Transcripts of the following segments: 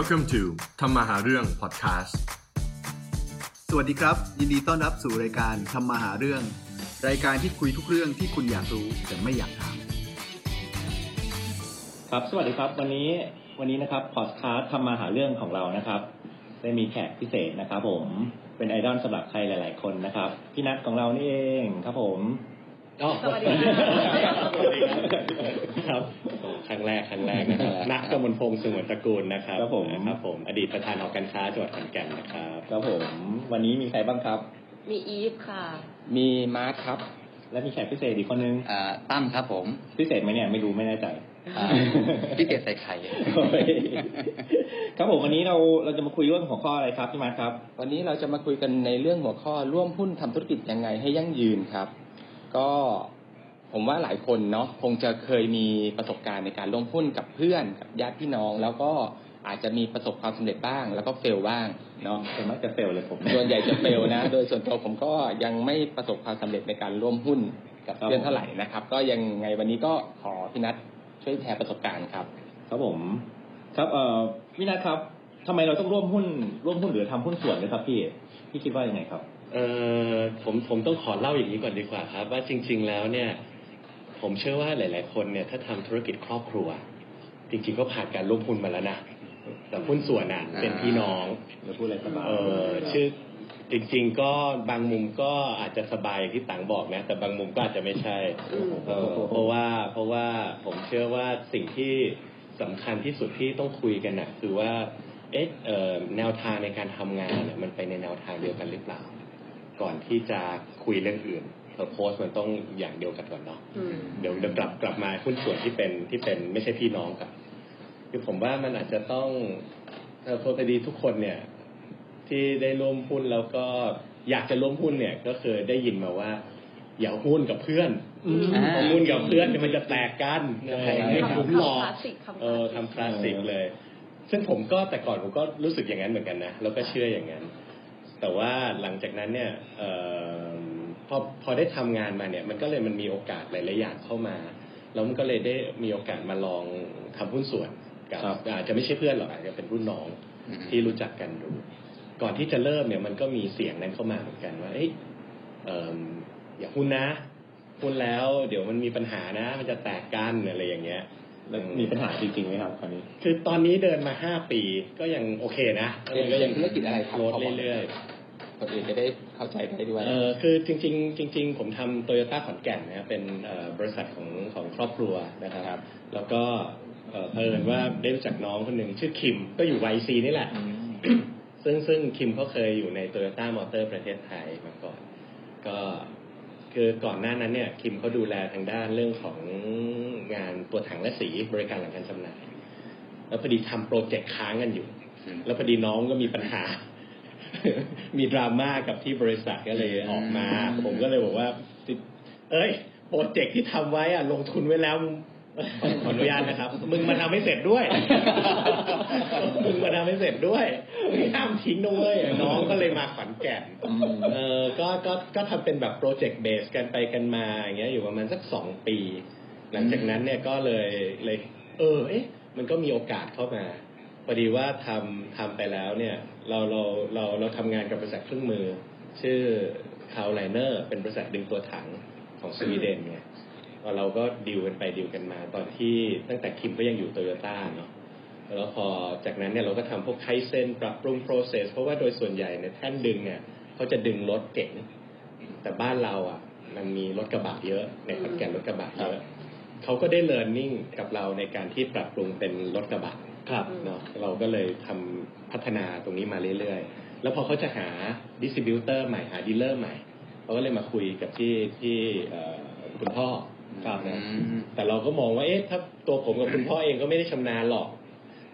Welcome to ทำมาหาเรื่อง podcast สวัสดีครับ ยินดีต้อนรับสู่รายการทำมาหาเรื่อง รายการที่คุยทุกเรื่องที่คุณอยากรู้แต่ไม่อยากถามครับ สวัสดีครับ วันนี้วันนี้นะครับพอดคาสต์ทำมาหาเรื่องของเรานะครับ ได้มีแขกพิเศษนะครับ ผมเป็นไอดอลสำหรับใครหลาย ๆ คนนะครับ พี่นัทของเรานี่เองครับผม สวัสดีค่ะสวัสดีครับครั้งแรกครั้งแรกนะครับนักกมลพงษ์สงวนตระกูลนะครับครับผมครับผม อดีตประธานหอการค้าจังหวัดขอนแก่นนะครับครับผม วันนี้มีใครบ้างครับ มีอีฟค่ะ มีมาร์คครับ และมีแขกพิเศษอีกคนนึงอ่าตั้มครับผม พิเศษไหมเนี่ยไม่รู้ไม่แน่ใจอ่าพิเศษใส่ไข่โอ้ยครับผมวันนี้เราเราจะมาคุยเรื่องหัวข้ออะไรครับพี่มาร์คครับ วันนี้เราจะมาคุยกันในเรื่องหัวข้อร่วมหุ้นทำธุรกิจยังไงให้ยั่งยืนครับ ก็ผมว่าหลายคนเนาะคงจะเคยมีประสบการณ์ในการร่วมหุ้นกับเพื่อนกับญาติพี่น้อง แล้วก็อาจจะมีประสบความสำเร็จบ้าง แล้วก็เฟลบ้างเนาะส่วนมากจะเฟลเลยผมส่วนใหญ่จะเฟลนะ โดยส่วนตัวผมก็ยังไม่ประสบความสำเร็จในการร่วมหุ้นกับเพื่อนเท่าไหร่นะครับ ก็ยังไงวันนี้ก็ขอพี่นัทช่วยแชร์ประสบการณ์ครับ ครับผม ครับเอ่อพี่นัทครับทำไมเราต้องร่วมหุ้น ร่วมหุ้นหรือทำหุ้นส่วนด้วยครับพี่พี่คิดว่ายังไงครับ เออผมผมต้องขอเล่าอย่างนี้ก่อนดีกว่าครับ ว่าจริง ๆ แล้วเนี่ย ผมเชื่อว่าหลาย ๆ คนเนี่ยถ้าทำธุรกิจครอบครัว จริง ๆ ก็ผ่านการร่วมหุ้นมาแล้วนะแต่หุ้นส่วนอะเป็นพี่น้องเราพูดอะไรสบายเออชื่อจริง ๆ ก็บางมุมก็อาจจะสบายอย่างที่ต่างบอกนะแต่บางมุมก็อาจจะไม่ใช่อืมเออเพราะว่าเพราะว่าผมเชื่อว่าสิ่งที่สำคัญที่สุดที่ต้องคุยกันน่ะคือว่าเอ๊ะเอ่อแนวทางในการทำงานเนี่ยมันไปในแนวทางเดียวกันหรือเปล่า ก่อนที่จะคุยเรื่องอื่นเออโพสมันต้องอย่างเดียวกันก่อนเนาะอืมเดี๋ยวเดี๋ยวกลับกลับมาหุ้นส่วนที่เป็นที่เป็นไม่ใช่พี่น้องกันคือผมว่ามันอาจจะต้องเออพอดีทุกคนเนี่ย ที่ได้ร่วมหุ้นแล้วก็อยากจะร่วมหุ้นเนี่ย ก็เคยได้ยินมาว่า อย่าหุ้นกับเพื่อนอืมอ่าพอหุ้นกับเพื่อนเนี่ยมันจะแตกกันเออไม่คุ้มหรอกคลาสสิกคำเออทำคลาสสิกเลย ซึ่งผมก็แต่ก่อนผมก็รู้สึกอย่างนั้นเหมือนกันนะแล้วก็เชื่ออย่างนั้น แต่ว่าหลังจากนั้นเนี่ยเอ่อพอพอได้ทำงานมาเนี่ย มันก็เลยมันมีโอกาสหลายๆอย่างเข้ามา แล้วมันก็เลยได้มีโอกาสมาลองทำหุ้นส่วนกับครับอาจจะไม่ใช่เพื่อนหรอกอาจจะเป็นรุ่นน้องอืมที่รู้จักกันดูก่อนที่จะเริ่มเนี่ยมันก็มีเสียงนั้นเข้ามาเหมือนกันว่าเอ้ยเอิ่มอย่าหุ้นนะหุ้นแล้ว เดี๋ยวมันมีปัญหานะ มันจะแตกกันอะไรอย่างเงี้ย แล้วมีปัญหาจริงๆไหมครับคราวนี้ คือตอนนี้เดินมาห้าปีก็ยังโอเคนะเป็นเป็นธุรกิจอะไรครับลดเรื่อยคนอื่นจะได้เข้าใจได้ด้วยๆเออคือจริง ๆ จริง ๆ ผมทำโตโยต้าขอนแก่นนะครับเป็นเอ่อบริษัทของของครอบครัวนะครับ แล้วก็เอ่อเพิ่นว่าได้รู้จักน้องคนหนึ่งชื่อคิมก็อยู่ไวซีนี่แหละ ซึ่งซึ่งคิมเขาเคยอยู่ในโตโยต้ามอเตอร์ประเทศไทยมาก่อน ก็คือก่อนหน้านั้นเนี่ยคิมเขาดูแลทางด้านเรื่องของ งานตัวถังและสีบริการหลังการจำหน่าย แล้วพอดีทำโปรเจกต์ค้างกันอยู่อืมแล้วพอดีน้องก็มีปัญหา มีดราม่ากับที่บริษัทก็เลยออกมาอืมผมก็เลยบอกว่า เอ้ย โปรเจกต์ที่ทำไว้อะลงทุนไว้แล้วขออนุญาตนะครับ มึงมาทำให้เสร็จด้วย มึงมาทำให้เสร็จด้วยมึงห้ามทิ้งนะเว้ยน้องก็เลยมาขอนแก่นอืมเออก็ก็ก็ทำเป็นแบบ project base กันไปกันมาอย่างเงี้ยอยู่ประมาณสักสองปี หลังจากนั้นเนี่ยก็เลยเลย เออ เอ๊ะ มันก็มีโอกาสเข้ามาพอดีว่าทำทำไปแล้วเนี่ย เราเราเราเราทำงานกับบริษัทเครื่องมือ ชื่อ Car-O-Liner เป็นบริษัทดึงตัวถังของสวีเดนเนี่ยเราก็ดิวกันไปดิวกันมา ตอนที่ตั้งแต่คิมก็ยังอยู่โตโยต้าเนาะแล้วพอจากนั้นเนี่ยเราก็ทำพวกไคเซนปรับปรุง process เพราะว่าโดยส่วนใหญ่เนี่ยแท่นดึงเนี่ยเขาจะดึงรถเก๋งแต่บ้านเราอะ มันมีรถกระบะเยอะในขอนแก่นรถกระบะเยอะ เขาก็ได้ learning กับเราในการที่ปรับปรุงเป็นรถกระบะครับเนาะเราก็เลยทำพัฒนาตรงนี้มาเรื่อยๆ แล้วพอเขาจะหา distributor ใหม่หา dealer ใหม่เขาก็เลยมาคุยกับที่ที่เอ่อคุณพ่อครับนะอืมแต่เราก็มองว่าเอ๊ะถ้าตัวผมกับคุณพ่อเองก็ไม่ได้ชำนาญหรอก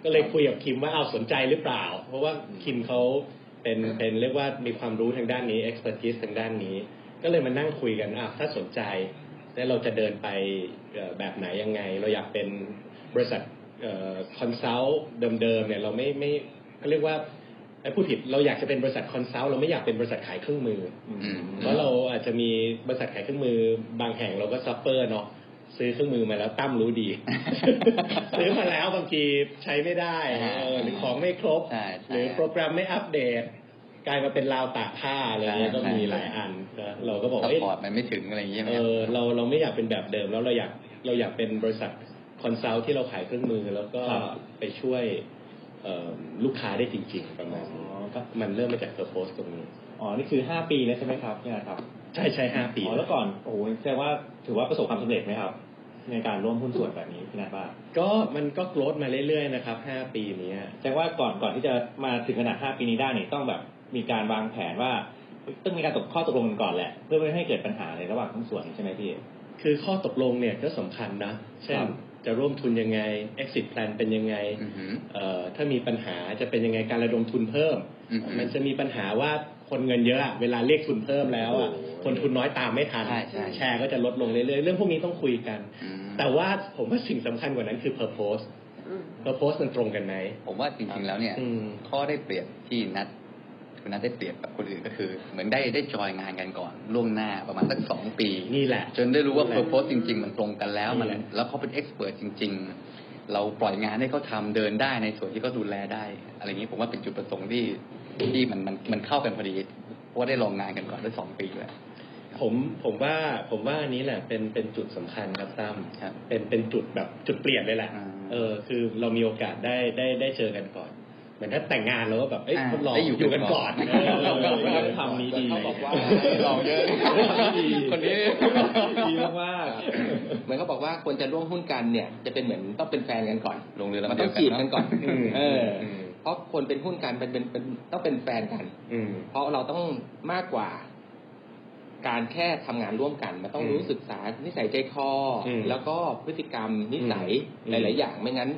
ก็เลยคุยกับคิมว่าเอาสนใจหรือเปล่า เพราะว่าคิมเขาเป็นเป็นเรียกว่ามีความรู้ทางด้านนี้ expertise ทางด้านนี้ ก็เลยมานั่งคุยกันอะถ้าสนใจ แล้วเราจะเดินไปเอ่อแบบไหนยังไง เราอยากเป็นบริษัท consult เดิมๆเนี่ยเราไม่ไม่เขาเรียกว่าไอ้ผู้ผิดเราอยากจะเป็นบริษัท consult เราไม่อยากเป็นบริษัทขายเครื่องมืออืมเพราะเราอาจจะมีบริษัทขายเครื่องมือบางแห่งเราก็ suffer เนาะซื้อเครื่องมือมาแล้วตั้มรู้ดี ซื้อมาแล้วบางทีใช้ไม่ได้เออหรือของไม่ครบใช่ใช่หรือโปรแกรมไม่อัปเดต กลายมาเป็นราวตากผ้าอะไรเงี้ยใช่ก็มีใช่หลายอันนะเราก็บอกเอ้ย support มันไม่ถึงอะไรอย่างเงี้ยใช่ไหมเอครับอเราเราไม่อยากเป็นแบบเดิมแล้วเราอยากเราอยากเป็นบริษัท consult ที่เราขายเครื่องมือแล้วก็ครับไปช่วยเอ่อลูกค้าได้จริง ๆ ประมาณนี้อ๋อก็มันเริ่มมาจากเพอร์โพสตรงนี้อ๋อนี่คือห้าปีแล้วใช่ไหมครับพี่นัทครับ ใช่ใช่ห้าปีอ๋อแล้วก่อนโอ้โหแสดงว่าถือว่าประสบความสำเร็จไหมครับ ในการร่วมหุ้นส่วนแบบนี้พี่นัทว่าก็มันก็โกรธมาเรื่อยๆนะครับห้าปีนี้แสดงว่าก่อนก่อนที่จะมาถึงขนาดห้าปีนี้ได้เนี่ยต้องแบบ มีการวางแผนว่าต้องมีการตกข้อตกลงกันก่อนแหละ เพื่อไม่ให้เกิดปัญหาในระหว่างทั้งส่วนใช่ไหมพี่ คือข้อตกลงเนี่ยก็สำคัญนะ เช่นครับจะร่วมทุนยังไง exit plan เป็นยังไงอือหือเอ่อถ้ามีปัญหาจะเป็นยังไงการระดมทุนเพิ่มอือหือมันจะมีปัญหาว่าคนเงินเยอะอะเวลาเรียกทุนเพิ่มแล้วอะโอ้โหคนทุนน้อยตามไม่ทันใช่ใช่แชร์ก็จะลดลงเรื่อยๆเรื่องพวกนี้ต้องคุยกันอืมแต่ว่าผมว่าสิ่งสำคัญกว่านั้นคือ purpose อืม purpose มันตรงกันไหมผมว่าจริงๆแล้วเนี่ยอืมข้อได้เปรียบที่นัด คุณนัดได้เปรียบกับคนอื่นก็คือ เหมือนได้ได้จอยงานกันก่อนล่วงหน้าประมาณสักสองปีนี่แหละ จนได้รู้ว่านี่เพแหอละร์โพสจริง ๆ มันตรงกันแล้วมันนี่แหละแล้วเขาเป็นเอ็กซ์เพรสจริง ๆ เราปล่อยงานให้เขาทำเดินได้ในส่วนที่เขาดูแลได้ อะไรอย่างนี้ผมว่าเป็นจุดประสงค์ที่ที่มันมันมันเข้ากันพอดีเพราะว่าได้ลองงานกันก่อนได้สองปีเลยผมผมว่าผมว่าอันนี้แหละเป็นเป็นจุดสำคัญครับตั้มครับเป็นเป็นจุดแบบจุดเปลี่ยนเลยแหละอ่าเออคือเรามีโอกาสได้ได้ได้เจอกันก่อนเห มือนถ้าแต่งงานเราก็แบบเอ้ยอ่าทดลองได้อยู่อยู่กักันนก่ก่ออนนเออเราก็เออทำนี้ดีเขาบอกว่าลองเยอะคนนี้ดีมากเหมือนเขาบอกว่าคนจะร่วมหุ้นกันเนี่ย จะเป็นเหมือนต้องเป็นแฟนกันก่อนลงเรือลำมันเดีต้ยอวงจีบกันก่อนอืมเอออมเพราะคนเป็นหุ้นกันเป็นเป็นเป็นต้องเป็นแฟนกัน อืมเพราะเราต้องมากกว่าการแค่ทำงานร่วมกัน มันต้องอืมรู้ศึกษานิสัยใจคออมแล้วก็พฤติกรรมนิสัยอืมหลาย ๆ อย่างไม่งั้น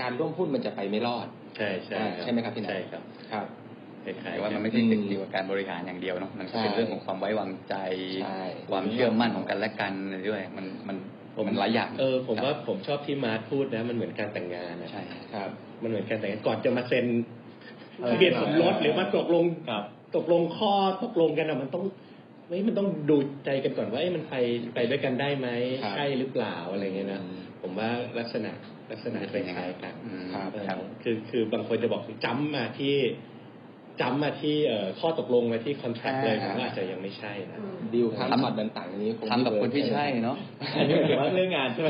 การร่วมหุ้นมันจะไปไม่รอด ใช่ใช่อ่าใช่ไหมครับพี่นัทใช่ครับครับคล้ายแต่ๆว่ามันไม่ใช่สิ่งเดียวกับการบริหารอย่างเดียวเนาะมันก็เป็นใช่เรื่องของความไว้วางใจใช่ความเชื่อมั่นของกันและกันด้วย มันมันมันหลายอย่างเออผมครับว่าผมชอบที่มาร์ทพูดนะ มันเหมือนการแต่งงานนะใช่ครับ มันเหมือนการแต่งงานก่อนจะมาเซ็นเออทะเบียนสมรสหรือมาตกลงครับตกลงข้อตกลงกันอะมันต้อง เฮ้ยมันต้องดูใจกันก่อนว่าเอ้ยมันไปไปด้วยกันได้ไหมครับใช่หรือเปล่าอะไรเงี้ยนะอืมผมว่าลักษณะลักษณะคล้ายๆกันอืมครับเออครับคือคือบางคนจะบอกจ้ำมาที่จ้ำมาที่เอ่อข้อตกลงมาที่คอนแทคเลยผมว่าอาจจะยังไม่ใช่นะอืมดีลข้ามช็อตต่างๆนี้คงทำกับคนที่ใช่เนาะอันนี้ถือว่าเรื่องงานใช่ไหม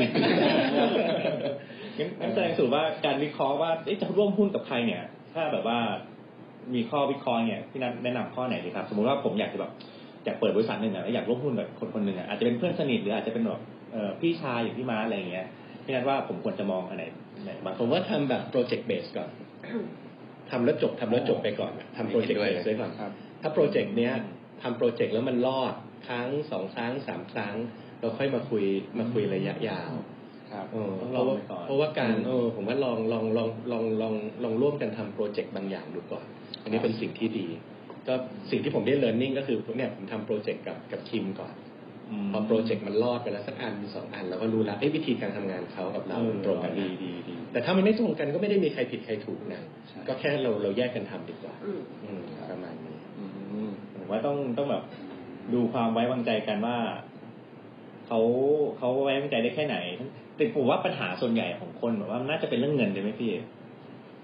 งั้นงั้นแสดงสูตรว่าการวิเคราะห์ว่าเอ๊ะจะร่วมหุ้นกับใครเนี่ย ถ้าแบบว่ามีข้อวิเคราะห์เนี่ยพี่นัทแนะนำข้อไหนดีครับ สมมติว่าผมอยากจะแบบ อยากเปิดบริษัทหนึ่งอะแล้วอยากร่วมหุ้นกับคนคนหนึ่งอะอาจจะเป็นเพื่อนสนิทหรืออาจจะเป็นแบบเอ่อพี่ชายอย่างพี่ม้าอะไรอย่างเงี้ยพี่นัทว่าผมควรจะมองอันไหนไหนบ้างผมว่าทำแบบ project base ก่อนทำแล้วจบทำแล้วจบไปก่อนอะทำ project base ไว้ก่อนครับถ้าโปรเจกต์เนี้ยทำโปรเจกต์แล้วมันรอดครั้งสองครั้งสามครั้ง เราค่อยมาคุยมาคุยระยะยาวครับเออต้องเพลองราะว่าไปก่อนเพราะว่าการเออผมว่าลองลองลองลองลองลองร่วมกันทำโปรเจกต์บางอย่างดูก่อน อันนี้เป็นสิ่งที่ดี ก็สิ่งที่ผมได้เรียนรู้ก็คือเนี่ยผมทำโปรเจกต์กับกับคิมก่อน พอโปรเจกต์มันรอดไปแล้วสักอันสองอันเราก็รู้แล้วเอ้ยวิธีการทำงานเขากับเราเออตรงกันดีนะดีดีแต่ถ้ามันไม่ตรงกันก็ไม่ได้มีใครผิดใครถูกนะใช่ก็แค่เราเราแยกกันทำดีกว่าอืมอืมประมาณนี้อืมผมว่าต้องต้องแบบดูความไว้วางใจกันว่าเขาเขาไว้วางใจได้แค่ไหนแต่ผมว่าปัญหาส่วนใหญ่ของคนแบบว่าน่าจะเป็นเรื่องเงินใช่ไหมพี่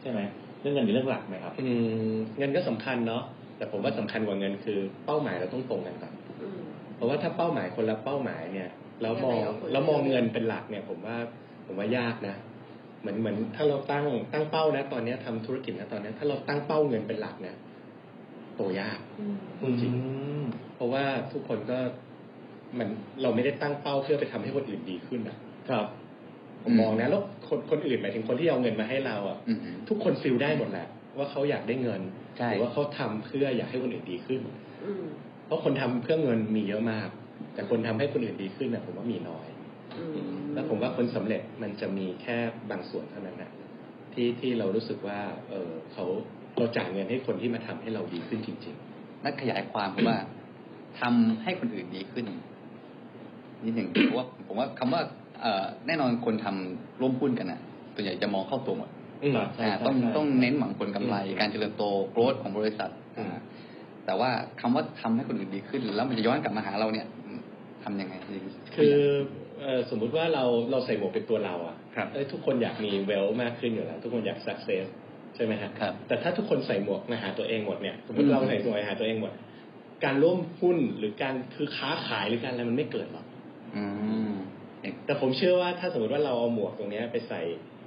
ใช่ไหมเรื่องเงินเป็นเรื่องหลักไหมครับ อืมเงินก็สำคัญเนาะ แต่ผมว่าสำคัญกว่าเงินคือเป้าหมายเราต้องตรงกันก่อนอืมเพราะว่าถ้าเป้าหมายคนละเป้าหมายเนี่ยแล้วมองยังไงก็คนละแล้วมองเงินเป็นหลักเนี่ย ผมว่าผมว่ายากนะเหมือนเหมือนถ้าเราตั้งตั้งเป้านะ ตอนเนี้ยทำธุรกิจนะตอนเนี้ยถ้าเราตั้งเป้าเงินเป็นหลักเนี่ยโตยากอืมพูดจริงเพราะว่าทุกคนก็มันเราไม่ได้ตั้งเป้าเพื่อไปทำให้คนอื่นดีขึ้นนะครับผมมองนะแล้วคนคนอื่นหมายถึงคนที่เอาเงินมาให้เราอะอืมทุกคนฟิลได้หมดแหละ ว่าเขาอยากได้เงินใช่หรือว่าเขาทำเพื่ออยากให้คนอื่นดีขึ้นอืมเพราะคนทำเพื่อเงินมีเยอะมาก แต่คนทำให้คนอื่นดีขึ้นนะผมว่ามีน้อยอืมแล้วผมว่าคนสำเร็จมันจะมีแค่บางส่วนเท่านั้นนะที่ที่เรารู้สึกว่า เออเขาเราจ่ายเงินให้คนที่มาทำให้เราดีขึ้นจริงนักขยายความคือว่าทำให้คนอื่นดีขึ้นนิดหนึ่งเพราะว่าผมว่าคำว่าเอ่อแน่นอนคนทำร่วมหุ้นกันน่ะส่วนใหญ่จะมองเข้าตัวหมดๆอืมครับอ่า ต้องใช่ใช่ต้องเน้นหวังผลกำไรอืมการเจริญโตโกรธของบริษัทอืมอ่าแต่ว่าคำว่าทำให้คนอื่นดีขึ้น แล้วมันจะย้อนกลับมาหาเราเนี่ยอืมทำยังไงดีคือเอเออสมมุติว่าเราเราใส่หมวกเป็นตัวเราอะครับเอ้ยทุกคนอยากมีเวลมากขึ้นอยู่แล้ว ทุกคนอยากสักเซสใช่ไหมฮะครับแต่ถ้าทุกคนใส่หมวกมาหาตัวเองหมดเนี่ยสมมติเราใส่หมวกมาหาตัวเองหมด การร่วมหุ้นหรือการคือค้าขายหรือการอะไรมันไม่เกิดหรอกอืมแต่ผมเชื่อว่าถ้าสมมติว่าเราเอาหมวกตรงเนี้ยไปใส่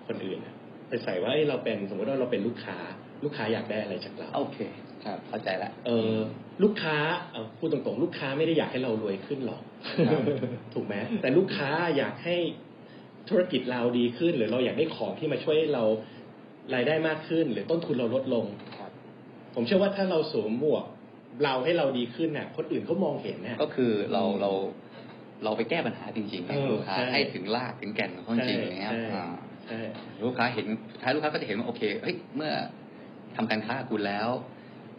คนอื่นอะ ไปใส่ว่าเอ้ยเราเป็นสมมติว่าเราเป็นลูกค้า ลูกค้าอยากได้อะไรจากเราโอเคครับเข้าใจละเออลูกค้าเอาพูดตรงๆ ลูกค้าไม่ได้อยากให้เรารวยขึ้นหรอกครับถูกไหมแต่ลูกค้าอยากให้ธุรกิจเราดีขึ้น หรือเราอยากได้ของที่มาช่วยให้เรารายได้มากขึ้น หรือต้นทุนเราลดลงครับ ผมเชื่อว่าถ้าเราสวมหมวกเราให้เราดีขึ้นน่ะคนอื่นเขามองเห็นน่ะก็คือเราเราเราไปแก้ปัญหาจริงๆให้เออลูกค้าใช่ให้ถึงรากถึงแก่นของเขาจริงๆอย่าง เงี้ยใช่อ่าใช่ลูกค้าเห็นสุดท้ายลูกค้าก็จะเห็นว่าโอเคเฮ้ยเมื่อทำการค้ากับคุณแล้ว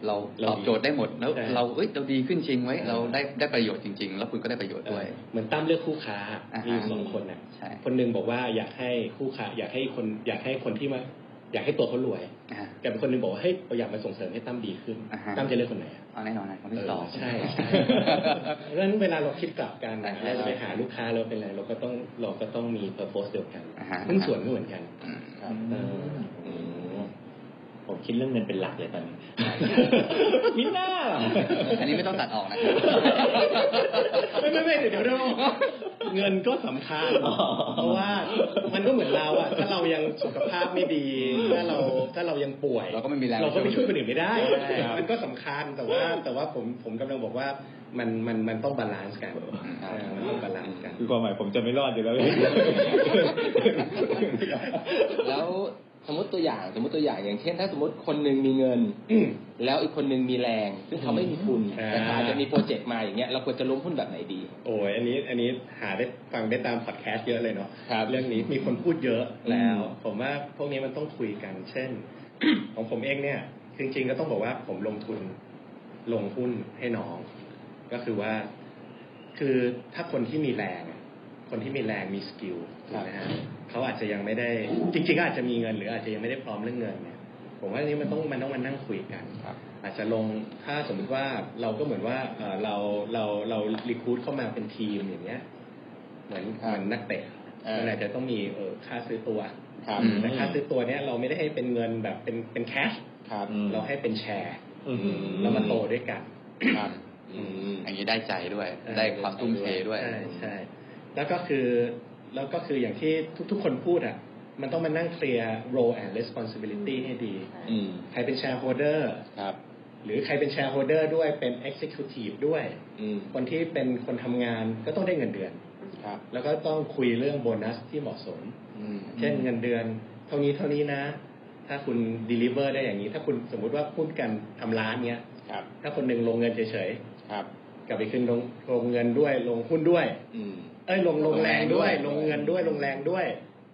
เราเราตอบโจทย์ได้หมดแล้วใช่เราเอ้ยเราดีขึ้นจริงไว้ยใช่เราได้ได้ประโยชน์จริง ๆ แล้วคุณก็ได้ประโยชน์ด้วยเหมือนตั้มเลือกคู่ค้าอ่าฮะมีอยู่สองคนน่ะใช่คนหนึ่งบอกว่าอยากให้คู่ค้า อยากให้คนอยากให้คนที่มา อยากให้ตัวเขารวยอ่าแต่เป็นคนหนึ่งบอกว่าเฮ้ยเราอยากมาส่งเสริมให้ตั้มดีขึ้นอ่าฮะตั้มจะเลือกคนไหนอะเอาแน่นอนนะคนที่สองเใช่ใช่เพราะฉะนั้นเวลาเราคิดกลับกันนะอ่าฮะเราจะไปหาลูกค้าเราเป็นอะไรเราก็ต้องเราก็ต้องมี purpose เดียวกันอ่าฮะหุ้นส่วนก็เหมือนกันอืมครับเอออืมผมคิดเรื่องเงินเป็นหลักเลยตอนนี้มิน่าล่ะอันนี้ไม่ต้องตัดออกนะครับไม่ไม่ไม่เดี๋ยวเดี๋ยว เดี๋ยวเงินก็สำคัญเพราะว่ามันก็เหมือนเราอะถ้าเรายังสุขภาพไม่ดีถ้าเราถ้าเรายังป่วย เราก็ไม่มีแรงเราก็ไปช่วยคนอื่นไม่ได้ใช่ครับมันก็สำคัญแต่ว่าแต่ว่าผมผมกำลังบอกว่ามันมันมันต้อง balance กันเออมันต้อง balance กันคือความหมายผมจะไม่รอดอยู่แล้วแล้วส มมติตัวอย่างสมมติตัวอย่างอย่างเช่น ถ้าสมมติคนหนึ่งมีเงินอืมแล้วอีกคนหนึ่งมีแรง ซึ่งเขาไม่มีทุนอ่าแต่เขาอาจจะมีโปรเจกต์มาอย่างเงี้ยเราควรจะร่วมหุ้นแบบไหนดี โอ้ยอันนี้อันนี้หาได้ฟังได้ตามพอดแคสต์เยอะเลยเนาะครับเรื่องนี้มีคนพูดเยอะแล้วอืมผมว่าพวกนี้มันต้องคุยกัน เช่น ของผมเองเนี่ย จริง ๆ ก็ต้องบอกว่าผมลงทุนลงหุ้นให้น้อง ก็คือว่า คือถ้าคนที่มีแรงอะ คนที่มีแรงมีสกิลถูกไหมฮะเขาอาจจะยังไม่ได้ จริงๆก็อาจจะมีเงิน หรืออาจจะยังไม่ได้พร้อมเรื่องเงินเนี่ยผมว่าอันนี้มันต้องมันต้องมานั่งคุยกันครับอาจจะลงถ้าสมมติว่าเราก็เหมือนว่าเอ่อเราเราเรารีคูดเข้ามาเป็นทีมอย่างเงี้ย เหมือนครับเหมือนนักเตะเออมันอาจจะต้องมีเออค่าซื้อตัวครับอืมแต่ค่าซื้อตัวเนี้ยเราไม่ได้ให้เป็นเงินแบบเป็นเป็นแคชครับเราให้เป็นแชร์อืมแล้วมาโตด้วยกันครับอืมอย่างนี้ได้ใจด้วย ได้ความทุ่มเทด้วยใช่ใช่ แล้วก็คือแล้วก็คืออย่างที่ทุก ๆ คนพูดอะ มันต้องมานั่งเคลียร์ role and responsibility ให้ดี อืม ใครเป็น shareholder ครับ หรือใครเป็น shareholder ด้วยเป็น executive ด้วย อืม คนที่เป็นคนทำงานก็ต้องได้เงินเดือน ครับ แล้วก็ต้องคุยเรื่องโบนัสที่เหมาะสม อืม เช่นเงินเดือน เท่านี้เท่านี้นะ ถ้าคุณ deliver ได้อย่างนี้ ถ้าคุณสมมุติว่าพูดกันทำร้านเนี้ย ครับ ถ้าคนหนึ่งลงเงินเฉยครับ ๆ กลับไปขึ้นลงลงเงินด้วยลงหุ้นด้วย อืมเอ้ยลงลงแรงด้วยลลงงแรงด้วยเงินด้วยลงแรงด้วย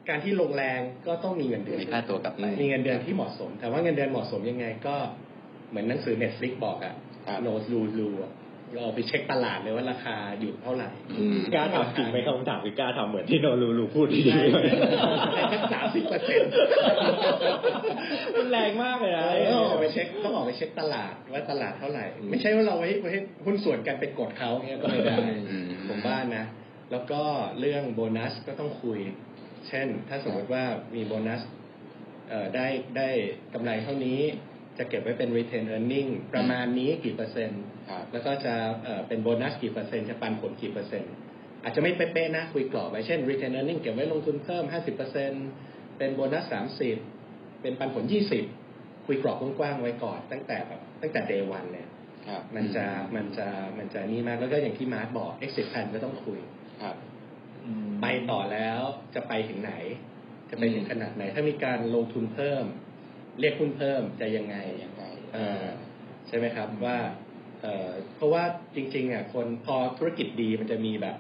การที่ลงแรงก็ต้องมีเงินเดือนมีค่าตัวกลับไปมีเงินเดือนที่เหมาะสม แต่ว่าเงินเดือนเหมาะสมยังไงก็เหมือนหนังสือ Netflix บอกอะครับโนรูรูเราไปเช็คตลาดเลยว่าราคาอยู่เท่าไหร่อืมกล้าทำจริงไหมคำถามคือกล้าทำเหมือนที่โนรูรูพูดจริงใช่ไหมสักสามสิบเปอร์เซ็นต์มันแรงมากเลยนะต้องออกไปเช็คต้องออกไปเช็คตลาดว่าตลาดเท่าไหร่ ไม่ใช่ว่าเราไว้ไว้ให้หุ้นส่วนกันไปกดเขาเงี้ยก็ไม่ได้อืมผมว่านะ แล้วก็เรื่องโบนัสก็ต้องคุย เช่น ถ้าสมมติว่ามีโบนัสเอ่อได้ได้กำไรเท่านี้จะเก็บไว้เป็น retain earning ประมาณนี้กี่เปอร์เซ็นต์ครับแล้วก็จะเอ่อเป็นโบนัสกี่เปอร์เซ็นต์ จะปันผลกี่เปอร์เซ็นต์ อาจจะไม่เป๊ะๆนะคุยกรอบไว้เช่น retain earning เก็บไว้ลงทุนเพิ่ม 50%เป็นโบนัส 30 เป็นปันผล 20 คุยกรอบกว้างๆไว้ก่อนตั้งแต่แบบตั้งแต่ day one เลยครับมันจะมันจะมันจะนี่มากแล้วก็อย่างที่มาร์ทบอก exit plan ก็ต้องคุย ครับ ไปต่อแล้วจะไปถึงไหน จะไปถึงขนาดไหน ถ้ามีการลงทุนเพิ่ม เรียกหุ้นเพิ่มจะยังไงยังไงเออใช่ไหมครับว่าเออเพราะว่าจริงๆอะคนพอธุรกิจดีมันจะมีแบบ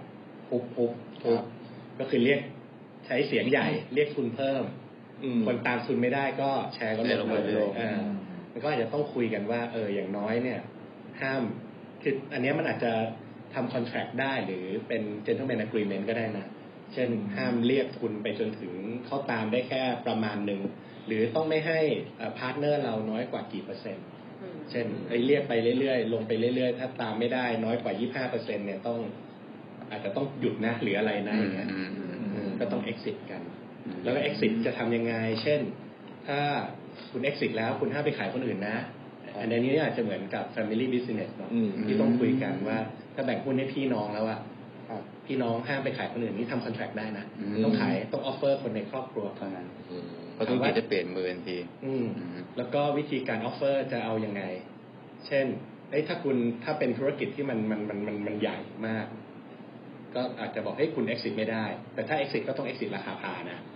ปุ๊บปุ๊บปุ๊บก็คือเรียกใช้เสียงใหญ่ เรียกทุนเพิ่มอืมคนตามทุนไม่ได้ก็แชร์ก็ลแชร์ลงงมามาเลเลยยเออมันก็อาจจะต้องคุยกันว่า เอออย่างน้อยเนี่ย ห้ามคืออันเนี้ยมันอาจจะ ทำคอนแท c t ได้หรือเป็น gentleman agreement ก็ได้นะ เช่นห้ามเรียกทุนไปจนถึงเขาตามได้แค่ประมาณหนึ่ง หรือต้องไม่ให้ partner เราน้อยกว่ากี่เปอร์เซ็นต์อืมเช่นไอ้เรียกไปเรื่อยๆ ลงไปเรื่อยๆ ถ้าตามไม่ได้น้อยกว่า 25เปอร์เซ็นต์เนี่ยต้อง อาจจะต้องหยุดนะหรืออะไรนะอย่างเงี้ยอืมอืมอืมก็ต้อง exit กันอืมแล้วก็ exit จะทำยังไง เช่น ถ้าคุณ exit แล้วคุณห้ามไปขายคนอื่นนะอันนี้อาจจะเหมือนกับ family business เนอะอืมที่ต้องคุยกันว่า ถ้าแบ่งหุ้นให้พี่น้องแล้วอะพี่น้องห้ามไปขายคนอื่นนี่ทำ contract ได้นะอืมต้องขายต้อง offer คนในครอบครัวเท่านั้นอืมเพราะธุรกิจจะเปลี่ยนมือทันทีอืมอืมแล้วก็วิธีการ offer จะเอายังไง เช่นเอ้ยถ้าคุณถ้าเป็นธุรกิจที่มันมันมันมันมันใหญ่มาก ก็อาจจะบอกให้ยคุณ exit ไม่ได้ แต่ถ้า exit ก็ต้อง exit ราคาพานะอืม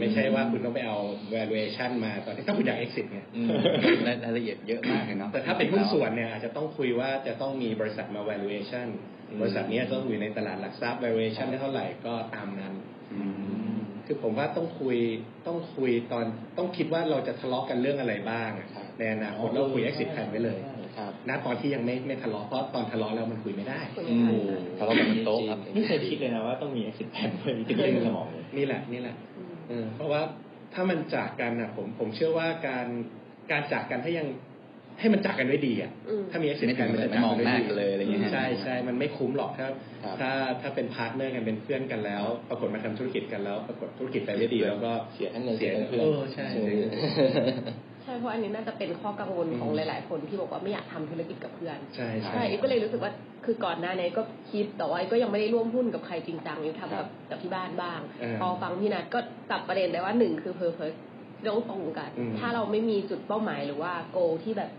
ไม่ใช่ว่าคุณต้องไปเอา valuation มาตอนที่ถ้าคุณอยาก exit ไงอืมรายละเอียดเยอะมากเลยเนาะแต่ถ้าเป็นหุ้นส่วนเนี่ยอาจจะต้องคุยว่าจะต้องมีบริษัทมา valuation อืมบริษัทเนี้ยต้องอยู่ในตลาดหลักทรัพย์ valuation ได้เท่าไหร่ก็ตามนั้นอืมคือผมว่าต้องคุยต้องคุยตอนต้องคิดว่าเราจะทะเลาะกันเรื่องอะไรบ้างอะครับในอนาคตเราคุย exit plan ไว้เลยครับ ณตอนที่ยังไม่ไม่ทะเลาะเพราะตอนทะเลาะแล้วมันคุยไม่ได้คุยอืมไม่ทันทะเลาะกันบนโต๊ะครับ ไม่เคยคิดเลยนะว่าต้องมี exit plan เพื่อที่จะเล่นสมองเลยนี่แหละนี่แหละอืมเออเพราะว่าถ้ามันจากกันอะ ผมผมเชื่อว่าการการจากกันถ้ายังให้มันจากกันด้วยดีอะ อืม ถ้ามี exit ไม่ถึ plan งมันจะไม่มองหน้ากันเลยอะไรอย่างเงี้ยใช่ใช่มันไม่คุ้มหรอกถ้า ครับ ถ้าถ้าเป็น partner กันเป็นเพื่อนกันแล้ว ปรากฏมาทำธุรกิจกันแล้ว ปรากฏธุรกิจไปไม่ดีแล้วก็เสียทั้งเงินเสียเสียทั้งเพื่อน เออใช่ เออ ใช่เพราะอันนี้น่าจะเป็นข้อกังวลของหลาย ๆ คนที่บอกว่าไม่อยากทำธุรกิจกับเพื่อนใช่ใช่ใช่อีฟก็เลยรู้สึกว่าคือก่อนหน้านี้ก็คิดแต่ว่าอีฟก็ยังไม่ได้ร่วมหุ้นกับใครจริงจังอีฟทำกับกับที่บ้านบ้างเออพอฟังพี่นัทก็จับประเด็นได้ว่าหนึ่งคือ purpose ต้องตรงกันอืมถ้าเราไม่มีจุดเป้าหมายหรือว่า goal ที่แบบ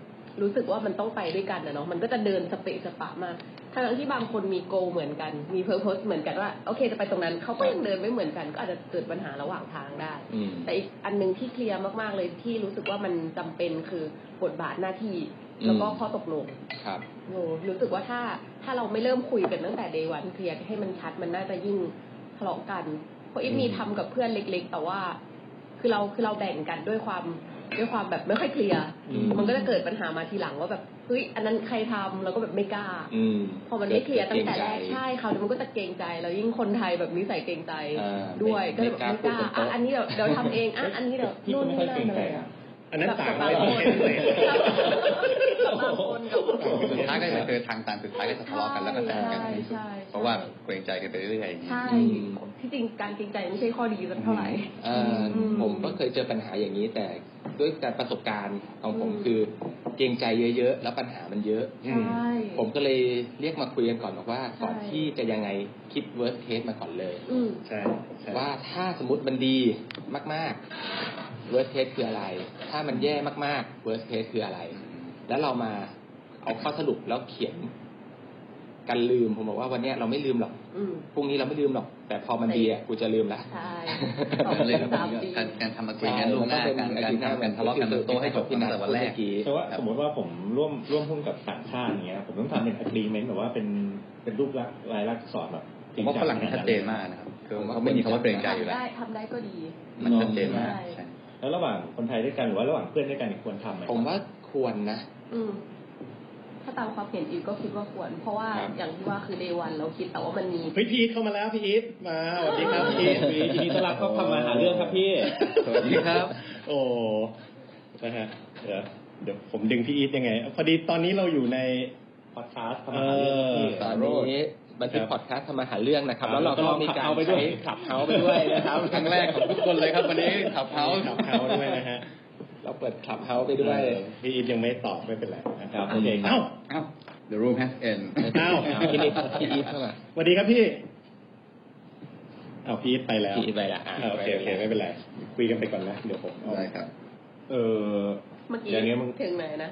รู้สึกว่ามันต้องไปด้วยกันนะเนาะมันก็จะเดินสเปะสปะมาก ทั้งที่บางคนมี goal เหมือนกัน มี purpose เหมือนกันว่าโอเคจะไปตรงนั้นเขาก็ยังเดินไม่เหมือนกัน ก็อาจจะเกิดปัญหาระหว่างทางได้อืมแต่อีกอันหนึ่งที่เคลียร์มาก ๆ เลยที่รู้สึกว่ามันจำเป็นคือบทบาทหน้าที่ แล้วก็อืมข้อตกลงครับโอ้รู้สึกว่าถ้าถ้าเราไม่เริ่มคุยกันตั้งแต่เดวันเคลียร์ให้มันชัดมันน่าจะยิ่งทะเลาะกัน เพราะอีฟมีทำกับเพื่อนเล็ก ๆ แต่ว่า คือเราคือเราแบ่งกันด้วยความ ด้วยความแบบไม่ค่อยเคลียร์อืมมันก็จะเกิดปัญหามาทีหลังว่าแบบเฮ้ยอันนั้นใครทำเราก็แบบไม่กล้าอืมพอมันไม่เคลียร์ตั้งแต่แรกเกรงใจใช่เขาวนี้มันก็จะเกรงใจแล้วยิ่งคนไทยแบบนิสัยเกรงใจอ่าด้วยไม่ก็เลยแบบไม่กล้าไม่กล้าพูดบนโต๊ะอะอันนี้เดี๋ยวเดี๋ยวทำเองอะอันนี้เดี๋ยวพี่นู่ก็นไม่นี่ค่อยนั่เกรนงอะไรใจอะอั นนั้นต่างกัเลยบประเทศเลยกับบางคนกับสุดท้ายก็จะเจอทางตันสุดท้ายก็จะทะเลาะกันแล้วก็แตกกันใช่ใช่เพราะว่าเกรงใจกันไปเรื่อยๆใช่ที่จริงการเกรงใจไม่ใช่ข้อดีสักเท่าไหร่เอ่ออมผมก็เคยเจอปัญหาอย่างนี้แต่ด้วยการประสบการณ์ของผมอืมคือเกรงใจเยอะๆ แล้วปัญหามันเยอะอืมใช่ผมก็เลยเรียกมาคุยกันก่อนบอกว่าใช่ก่อนที่จะยังไงคิด worst case มาก่อนเลยอืมใช่ใช่ว่าถ้าสมมติมันดีมากๆ worst case คืออะไร ถ้ามันแย่มากๆ worst case คืออะไร แล้วเรามาเอาข้อสรุปแล้วเขียนกันลืมผมบอกว่าวันเนี้ยเราไม่ลืมหรอกอืมพรุ่งนี้เราไม่ลืมหรอก แต่พอมันดีอะกูจะลืมละใช่เลยสามปีการการทำมาคุยกันล่วงหน้าการการการการทะเลาะกันบนโต๊ะให้จบตั้งแต่วันแรกแต่ว่าสมมติว่าผมร่วมร่วมหุ้นกับต่างชาติอย่างเงี้ย ผมต้องทำเป็น agreement แบบว่าเป็นเป็นรูปลักษณ์ลายลักษณ์อักษรแบบผมว่าฝรั่งชัดเจนมากนะครับคือเขาไม่มีคำว่าเกรงใจอยู่ทำแล้วได้ทำได้ก็ดี มันชัดเจนมากใช่ใช่ แล้วระหว่างคนไทยด้วยกันหรือว่าระหว่างเพื่อนด้วยกันควรทำไหมผมว่าควรนะ อืมถ้าตามความเห็นอีกก็คิดว่าควร เพราะว่าครับ อย่างที่ว่าคือเดวันเราคิดแต่ว่ามันมีเฮ้ยพีทเข้ามาแล้วพี่อีทมาสวัสดีครับพี่อีทยินดีต้อนรับเข้าทำมาหาเรื่องครับพี่ สวัสดีครับ โอ้นะฮะเดี๋ยวเดี๋ยวผมดึงพี่อีทยังไง พอดีตอนนี้เราอยู่ในพอดคาสต์ทำมาหาเรื่องครับพี่ ตอนนี้ บันทึกครับพอดแคสต์ทำมาหาเรื่องนะครับครับแล้วเราก็แล้วก็มีการ Clubhouse ไปด้วยใช้ Clubhouse ไปด้วยนะครับครั้งแรกของทุกคนเลยครับวันนี้ Clubhouse Clubhouse ด้วยนะฮะเราเปิด Clubhouse ไปด้วยเออพี่อีทยังไม่ตอบไม่เป็นไรนะครับโอเคครับเอ้าเอ้า the room has end เอ้าพี่นิดพี่อีทเข้ามาสวัสดีครับพี่เอาพี่อีทไปแล้วพี่อีทไปละอะอ่าโอเคโอเคไม่เป็นไรคุยกันไปก่อนนะเดี๋ยวผมเอาได้ครับ เออเมื่อกี้อย่างเงี้ยมึงถึงไหนนะ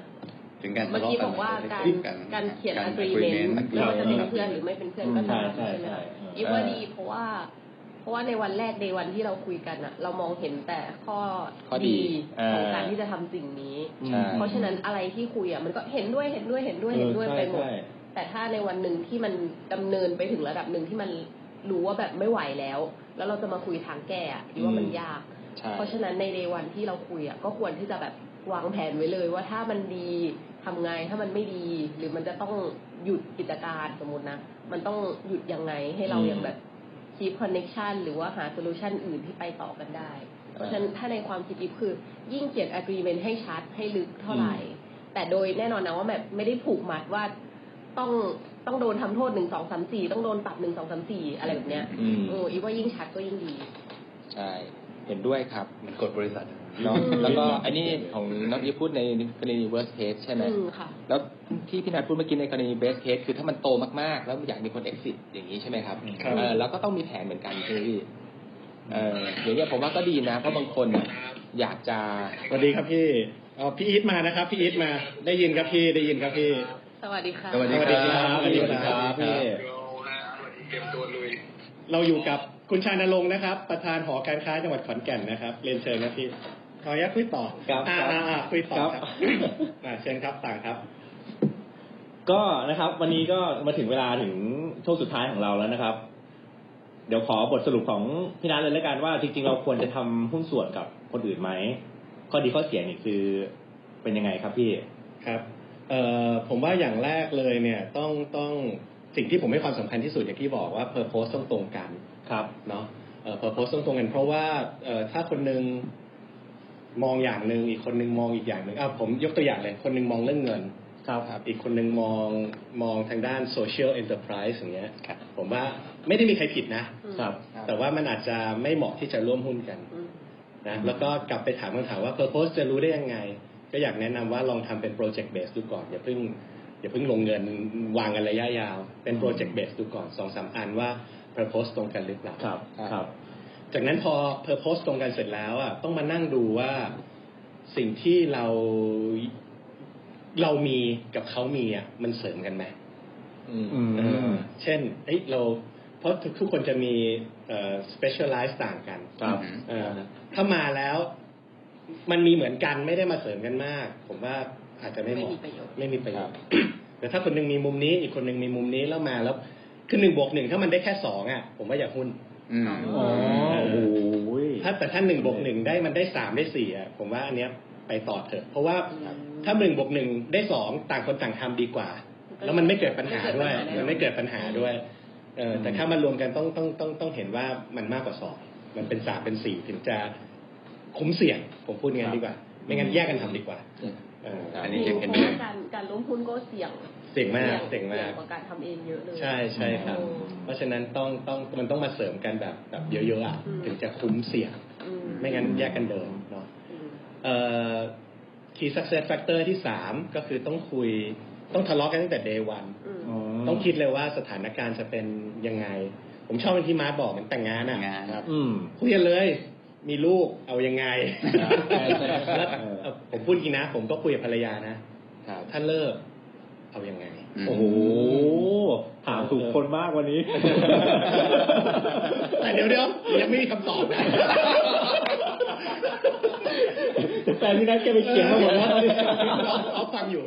ถึงการเมื่ทะอเลาะกี้กันบอกว่าการกันการเขียนการ agreement ไม่ว่าจะเป็นครับเพื่อนหรือไม่เป็นเพื่อนก็ใช่ตามใช่ใช่ไหมใช่คะเอออีฟว่าดีเพราะว่า เพราะว่าในวันแรกในวันที่เราคุยกันอะเรามองเห็นแต่ข้อข้อดีของอ่าการที่จะทำสิ่งนี้ใช่เพราะฉะนั้นอะไรที่คุยอะมันก็เห็นด้วยเห็นด้วยเห็นด้วยเห็นด้วยเออไปใช่หมดใช่แต่ถ้าในวันหนึ่งที่มันดำเนินไปถึงระดับหนึ่งที่มันรู้ว่าแบบไม่ไหวแล้ว แล้วเราจะมาคุยทางแก้อะอีฟว่ามันยากใช่เพราะฉะนั้นในเดวันที่เราคุยอะก็ควรที่จะแบบ วางแผนไว้เลยว่าถ้ามันดีทำไงถ้ามันไม่ดี หรือมันจะต้องหยุดกิจการสมมตินะมันต้องหยุดยังไงให้เรายังแบบ keep connection หรือว่าหา solution อื่นที่ไปต่อกันได้ เพราะฉะนั้นถ้าในความคิดอีฟคือ ยิ่งเขียน agreement ให้ชัดให้ลึกเท่าไหร่ แต่โดยแน่นอนนะว่าแบบไม่ได้ผูกมัดว่าต้องต้องโดนทำโทษหนึ่งสองสามสี่ต้องโดนปรับหนึ่งสองสามสี่อะไรแบบเนี้ยอืมเอออีว่ายิ่งชัดก็ยิ่งดี ใช่ เห็นด้วยครับมันกฎบริษัท เนาะอืมแล้วก็อันนี้ของน้องอีฟพูดในกรณี worst case ใช่ไหมอืมค่ะแล้วที่พี่นัทพูดเมื่อกี้ในกรณี best case คือถ้ามันโตมากๆ แล้วอยากมีคน exit อย่างนี้ใช่ไหมครับครับเออแล้วก็ต้องมีแผนเหมือนกันใช่ไหมพี่เอออย่างเงี้ยผมว่าก็ดีนะ เพราะบางคนเนี่ยอยากจะสวัสดีครับพี่อ๋อพี่อีทมานะครับ พี่อีทมาได้ยินครับพี่ได้ยินครับพี่ สวัสดีค่ะสวัสดีครับสวัสดีครับพี่เราอยู่กับคุณชานรงค์นะครับ ประธานหอการค้าจังหวัดขอนแก่นนะครับ เรียนเชิญนะพี่ ขออนุญาตคุยต่อครับอ่าครับอ่าอ่าคุยต่อครับครับอ่าเชิญครับต่างครับ ก็นะครับ วันนี้ก็มาถึงเวลาถึงช่วงสุดท้ายของเราแล้วนะครับ เดี๋ยวขอบทสรุปของพี่นัทเลยแล้วกันว่า จริง ๆ เราควรจะทำหุ้นส่วนกับคนอื่นไหมข้อดีข้อเสียนี่คือเป็นยังไงครับพี่ครับเอ่อผมว่าอย่างแรกเลยเนี่ยต้องต้องสิ่งที่ผมให้ความสำคัญที่สุดอย่างที่บอกว่า purpose ต้องตรงกันครับเนาะเอ่อ purpose ต้องตรงกันเพราะว่าเอ่อถ้าคนหนึ่ง มองอย่างหนึ่งอีกคนหนึ่งมองอีกอย่างหนึ่งอะผมยกตัวอย่างเลย คนหนึ่งมองเรื่องเงินครับครับอีกคนหนึ่งมองมองทางด้าน social enterprise อย่างเงี้ยผมว่าไม่ได้มีใครผิดนะครับ แต่ว่ามันอาจจะไม่เหมาะที่จะร่วมหุ้นกันอืมนะแล้วก็กลับไปถามคำถามว่า purpose จะรู้ได้ยังไง ก็อยากแนะนำว่าลองทำเป็น project base ดูก่อน อย่าเพิ่งอย่าเพิ่งลงเงินวางกันระยะยาว เป็น project base ดูก่อนสองสามอันว่า purpose ตรงกันหรือเปล่าครับครับ จากนั้นพอ purpose ตรงกันเสร็จแล้วอะต้องมานั่งดูว่าสิ่งที่เราเรามีกับเขามีอะมันเสริมกันไหมอืมอืมเออเช่นเอ้ยเราเพราะทุกทุกคนจะมีเอ่อ specialize ต่างกันครับเออถ้ามาแล้วมันมีเหมือนกันไม่ได้มาเสริมกันมาก ผมว่าอาจจะไม่เหมาะไม่มีประโยชน์ไม่มีประโยชน์แต่ถ้าคนหนึงมีมุมนี้ อีกคนหนึงมีมุมนี้แล้วมาแล้วคือหนึ่งบวกหนึ่งถ้ามันได้แค่สองอะ ผมว่าอย่าหุ้น อืมอ๋อโอ้ยถ้าแต่ถ้าหนึ่งบวกหนึ่งได้มันได้สามได้สี่อะผมว่าอันเนี้ยไปต่อเถอะ เพราะว่าถ้าหนึ่งบวกหนึ่งได้สองต่างคนต่างทำดีกว่า แล้วมันไม่เกิดปัญหาด้วย มันไม่เกิดปัญหาด้วยเออแต่ถ้ามันรวมกันต้องต้องต้องต้องเห็นว่ามันมากกว่าสองมันเป็นสามเป็นสี่ถึงจะคุ้มเสี่ยง ผมพูดงั้นดีกว่า ไม่งั้นแยกกันทำดีกว่าเอออันนี้เพเห็นราะด้วยว่าการการล้มหุ้นก็เสี่ยง เสี่ยงมากเสี่ยงมากกว่าการทำเองเยอะเลย ใช่ใช่ครับอืมเพราะฉะนั้นต้องต้องมันต้องมาเสริมกันแบบแบบเยอะๆอะอืมถึงจะคุ้มเสี่ยงอืมไม่งั้นแยกกันเดินเนาะอืมเอ่อ key success factor ที่สามก็คือต้องคุยต้องทะเลาะกันตั้งแต่ day one อืมต้องคิดเลยว่าสถานการณ์จะเป็นยังไง ผมชอบเป็นที่มาร์ทบอกเหมือนแต่งงานอะแต่งงานครับอืมคุยกันเลยมีลูกเอายังไงใช่ใช่แล้วเอ่อผมพูดจริงนะ ผมก็คุยกับภรรยานะครับถ้าเลิก เอายังไง โอ้โหถามถูกคนมากวันนี้ แต่เดี๋ยวเดี๋ยวยังไม่มีคำตอบนะแฟนพี่นัทแกไปเขียนมาหมดแล้วตอนนี้เขาฟังอยู่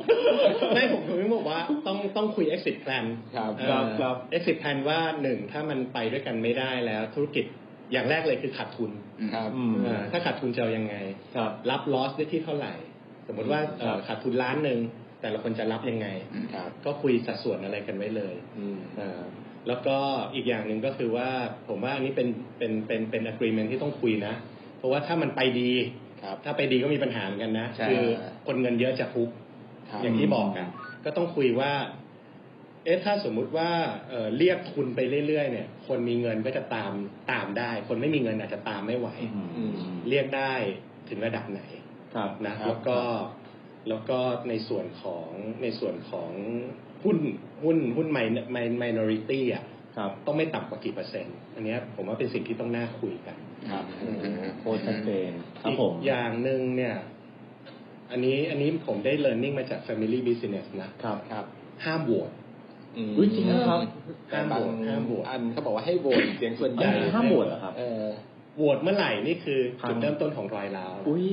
ไม่ผมผมไม่บอกว่าต้องต้องคุย exit plan ครับเอ่อครับครับ exit plan ว่าหนึ่งถ้ามันไปด้วยกันไม่ได้แล้ว ธุรกิจอย่างแรกเลยคือขาดทุนครับอืมอ่าถ้าขาดทุนจะเอายังไงครับรับ loss ได้ที่เท่าไหร่ สมมติว่าเอ่อครับขาดทุนล้านหนึ่ง แต่ละคนจะรับยังไงครับก็คุยสัดส่วนอะไรกันไว้เลยอืมอ่าแล้วก็อีกอย่างหนึ่งก็คือว่าผมว่าอันนี้เป็นเป็นเป็นเป็น agreement ที่ต้องคุยนะ เพราะว่าถ้ามันไปดีครับถ้าไปดีก็มีปัญหาเหมือนกันนะใช่คือคนเงินเยอะจะคุกครับอย่างที่บอกอะก็ต้องคุยว่า เอ๊ะถ้าสมมุติว่าเอ่อเรียกทุนไปเรื่อยๆเนี่ย คนมีเงินก็จะตามตามได้ คนไม่มีเงินอาจจะตามไม่ไหวอืมเรียกได้ถึงระดับไหนครับนะครับแล้วก็ แล้วก็ในส่วนของในส่วนของหุ้นหุ้นหุ้น mi mi minority อะครับต้องไม่ต่ำกว่ากี่เปอร์เซ็นต์ อันเนี้ยผมว่าเป็นสิ่งที่ต้องน่าคุยกัน ครับโค้ชชัดเจนครับอีกผมอย่างหนึ่งเนี่ย อันนี้อันนี้ผมได้ learning มาจาก family business นะครับครับ ห้ามโหวตอืมอุ๊ยจริงนะครับแต่บางห้ามโหวตห้ามโหวตอันเขาบอกว่าให้โหวตเสียงส่วนใหญ่ห้ามโหวตเหรอครับเออ โหวตเมื่อไหร่นี่คือพังจุดเริ่มต้นของรอยร้าวอุ้ย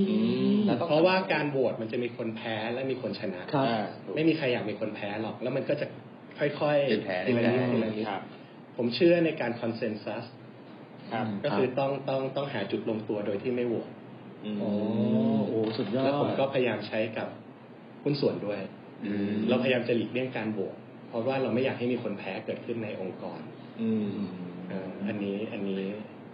แล้วต้องเพราะว่าการโหวตมันจะมีคนแพ้และมีคนชนะครับอ่าไม่มีใครอยากมีคนแพ้หรอก แล้วมันก็จะค่อยๆเป็นแพ้ทีละนิดได้ทีละนิดครับผมเชื่อในการ consensus ครับก็คือต้องต้องต้องหาจุดลงตัวโดยที่ไม่โหวตมโอ้โอ้สุดยอดแล้วผมก็พยายามใช้กับหุ้นส่วนด้วยอืมเราพยายามจะหลีกเลี่ยงการโหวตเพราะว่าเราไม่อยากให้มีคนแพ้เกิดขึ้นในองค์กรอืมเอ่ออันนี้อันนี้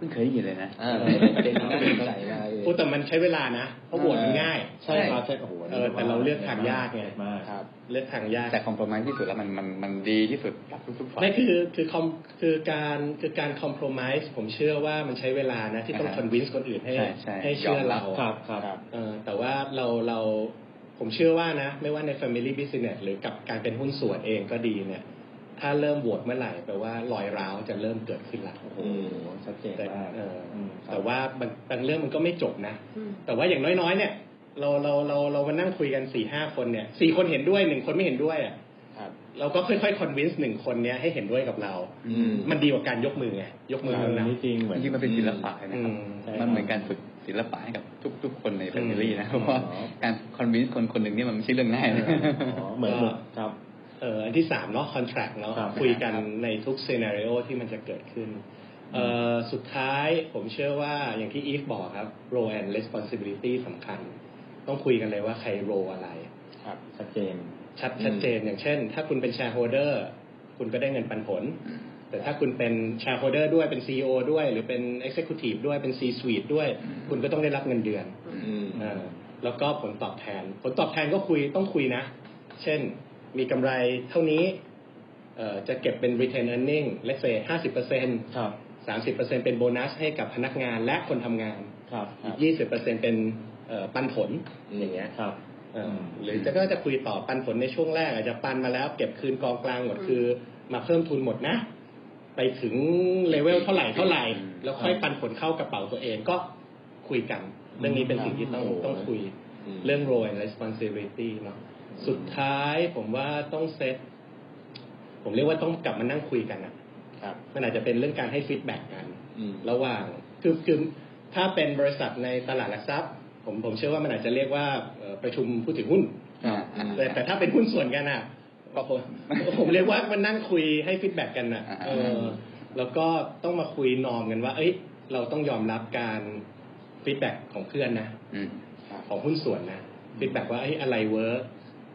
พิ่งเคยได้ยินเลยนะอ่าเป็นประเด็นน่าสนใจมากเลยพูดแต่มันใช้เวลานะเพราะโหวตมันง่ายใช่ครับใช่โอ้โหเออแต่เราเลือกทางยากไงมากครับเลือกทางยากแต่คอม p r o m i s e ที่สุดแล้วมันมันมันดีที่สุดกับทุกๆฝ่ายไม่คือคือคอมคือการคือการคอม p r o m i s e ผมเชื่อว่ามันใช้เวลานะที่ต้องคอ่าฮะ convince คนอื่นให้ให้เชื่อเราครับครับเออแต่ว่าเราเราผมเชื่อว่านะ ไม่ว่าใน family business หรือกับการเป็นหุ้นส่วนเองก็ดีเนี่ย ถ้าเริ่มโหวตเมื่อไหร่แปลว่ารอยร้าวจะเริ่มเกิดขึ้นละโอ้โหชัดเจนแต่มากเอออมครับแต่ว่าบางบางเรื่องมันก็ไม่จบนะอืมแต่ว่าอย่างน้อยๆ เนี่ย เราเราเราเรามานั่งคุยกันสี่ห้าคนเนี่ยสี่คนเห็นด้วยหนึ่งคนไม่เห็นด้วยอะครับเราก็ค่อยๆ convince หนึ่งคนเนี้ยให้เห็นด้วยกับเราอืมมันดีกว่าการยกมือไงยกมือเออนะนี่จริงเหมือนจริงๆมันเป็นศิลปะนะครับอืมใช่มันเหมือนการฝึกศิลปะให้กับทุกทุกคนใน family นะอืมเพราะว่าการ convince คนคนหนึ่งนี่มันไม่ใช่เรื่องง่ายนะอ๋อเหมือนครับ เอออันที่สามเนาะ contract เนาะครับคุยกันในทุก scenario ที่มันจะเกิดขึ้นเอ่อสุดท้ายผมเชื่อว่าอย่างที่อีฟบอกครับ role and responsibility สำคัญ ต้องคุยกันเลยว่าใคร role อะไร ครับ ชัดเจน ชัดชัดเจนอย่างเช่น ถ้าคุณเป็น shareholder คุณก็ได้เงินปันผล แต่ถ้าคุณเป็น shareholder ด้วยเป็น CEO ด้วย หรือเป็น executive ด้วยเป็น C suite ด้วย คุณก็ต้องได้รับเงินเดือนอืมเออแล้วก็ผลตอบแทน ผลตอบแทนก็คุยต้องคุยนะ เช่น มีกำไรเท่านี้เอ่อจะเก็บเป็น retain earning let's say ห้าสิบเปอร์เซ็นต์ครับสามสิบเปอร์เซ็นเป็นโบนัสให้กับพนักงานและคนทำงานครับคอีรักบยี่สิบเปอร์เซ็นเป็นเอ่อปันผลอืมอย่างเงี้ยครับเออหรือจะก็จะคุยต่อปันผลในช่วงแรก อาจจะปันมาแล้วเก็บคืนกองกลางหมดคือ มาเพิ่มทุนหมดนะ ไปถึงเลเวลเท่าไหร่เท่าไหร่ แล้วค่อยปันผลเข้ากระเป๋าตัวเองก็คุยกัน เรื่องนี้เป็นสิ่งที่ต้องโอ้โหต้องคุยอืมเรื่อง role and responsibility เนาะ สุดท้ายผมว่าต้องเซตผมเรียกว่าต้องกลับมานั่งคุยกันอะครับมันอาจจะเป็นเรื่องการให้ feedback กันอืมระหว่างคือคือถ้าเป็นบริษัทในตลาดหลักทรัพย์ ผมผมเชื่อว่ามันอาจจะเรียกว่าเอ่อประชุมผู้ถือหุ้นอ่าอ่าแต่แต่ถ้าเป็นหุ้นส่วนกันอะก็ผมผมเรียกว่ามันนั่งคุยให้ feedback กันอะอ่าเออแล้วก็ต้องมาคุยนอมกันว่า เอ้ย เราต้องยอมรับการ feedback ของเพื่อนนะอืมของหุ้นส่วนนะ feedback ว่าเอ้ยอะไร work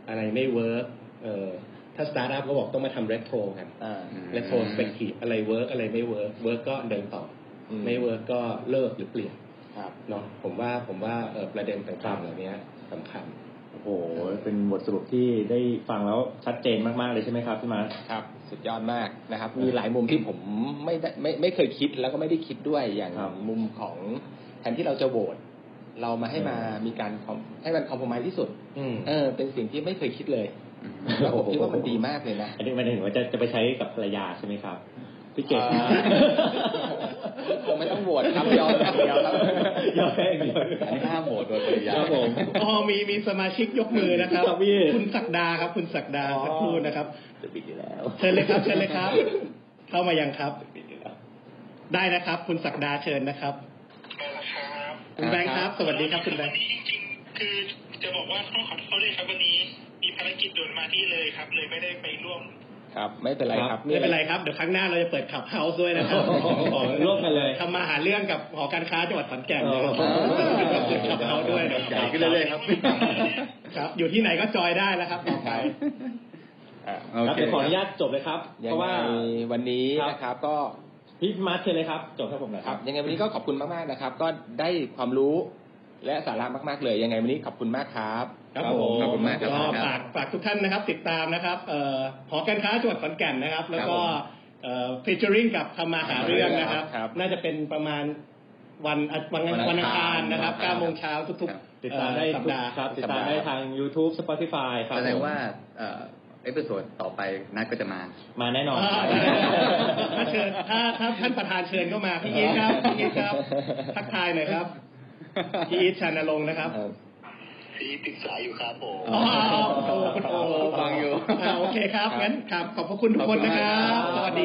อะไรไม่ work เออถ้าสตาร์ทอัพก็บอกต้องมาทำเร t โ o กันอ่าเร t โ o สเปกทีฟอะไรเวิร์กอะไรไม่เวิร์กเวิร์กก็เดินต่ออมไม่เวิร์กก็เลิกหรือเปลี่ยนครับเนาะผมว่าผมว่าเออประเด็นต่างๆเหล่านี้สำคัญโอ้โห เป็นบทสรุปที่ได้ฟังแล้วชัดเจนมาก ๆ เลยใช่ไหมครับพี่มาร์คครับ สุดยอดมากนะครับ มีหลายมุมที่ผมไม่ได้ไม่ไม่เคยคิดแล้วก็ไม่ได้คิดด้วยอย่างครับมุมของแทนที่เราจะโหวต เรามาให้มามีการ com- ให้มันคอม p r o m i s e ที่สุดอืมเออ เป็นสิ่งที่ไม่เคยคิดเลยแล้วผมคิดว่ามันดีมากเลยนะอันนี้หมายถึงว่าจะจะไปใช้กับภรรยาใช่ไหมครับพี่เก่งอ่าคงไม่ต้องโหวตครับยอมครับยอมครับยอมแค่อย่างเดียวอันนี้ห้ามโหวตโดยปริยายครับผมอ๋อมีมีสมาชิกยกมือนะครับครับพี่คุณศักดาครับ คุณศักดาอ๋อสักครู่นะครับจะปิดอยู่แล้วเชิญเลยครับเชิญเลยครับ เข้ามายังครับ ได้นะครับ คุณศักดาเชิญนะครับ คุณแบงค์ครับ สวัสดีครับคุณแบงค์วันนี้จริงๆคือจะบอกว่าต้องขอโทษด้วยครับวันนี้มีภารกิจด่วนมาที่เลยครับ เลยไม่ได้ไปร่วมครับ ไม่เป็นไรครับไม่เป็นไรครับเดี๋ยวครั้งหน้าเราจะเปิดขับเฮาส์ด้วยนะครับอ๋อร่วมกันเลยทำมาหาเรื่องกับหอการค้าจังหวัดขอนแก่นนะครับอ๋อเปิดขับเฮาส์ด้วยนะครับใหญ่ขึ้นเรื่อยๆครับ ครับ อยู่ที่ไหนก็จอยได้แล้วครับต่อไปอ่าโอครับเคเดี๋ยวขออนุญาตจบเลยครับยัเพงราะไงว่าวันนี้ครับนะครับก็ พี่มาร์คเชิญเลยครับจบให้ผมหน่อยคครัรับบยังไงวันนี้ก็ขอบคุณมากๆนะครับ ก็ได้ความรู้และสาระมากๆเลย ยังไงวันนี้ขอบคุณมากครับครับครับผผมมขอบคุณมากครับก็ฝากฝากทุกท่านนะครับ ติดตามนะครับเอ่อหอการค้าจังหวัดขอนแก่นนะครับ แล้วก็ฟิชเชอริงกับทำมาหาเรื่องนะครับครับน่าจะเป็นประมาณวันอาวันวันอังคารวันอังคารนะครับครับ9โมงเช้าทุกครับๆติดตามได้เอ่อสัปทุกดาห์ครับ ติดตามได้ทาง YouTube Spotify ครับแสดงผมว่า เอ่อเอพิโซดต่อไปนัดก็จะมา มาแน่นอนอ่าถ้าเชิญถ้าถ้าท่านประธานเชิญเข้ามาพี่อีทครับพี่อีทครับทักทายหน่อยครับพี่อีทชานรงค์นะครับที่ติดสายอยู่ครับผมอ๋อคุณโอคุณโอฟังอยู่าโอเคครับงั้นครับขอบพระคุณทุกคนนะครับสวัสดี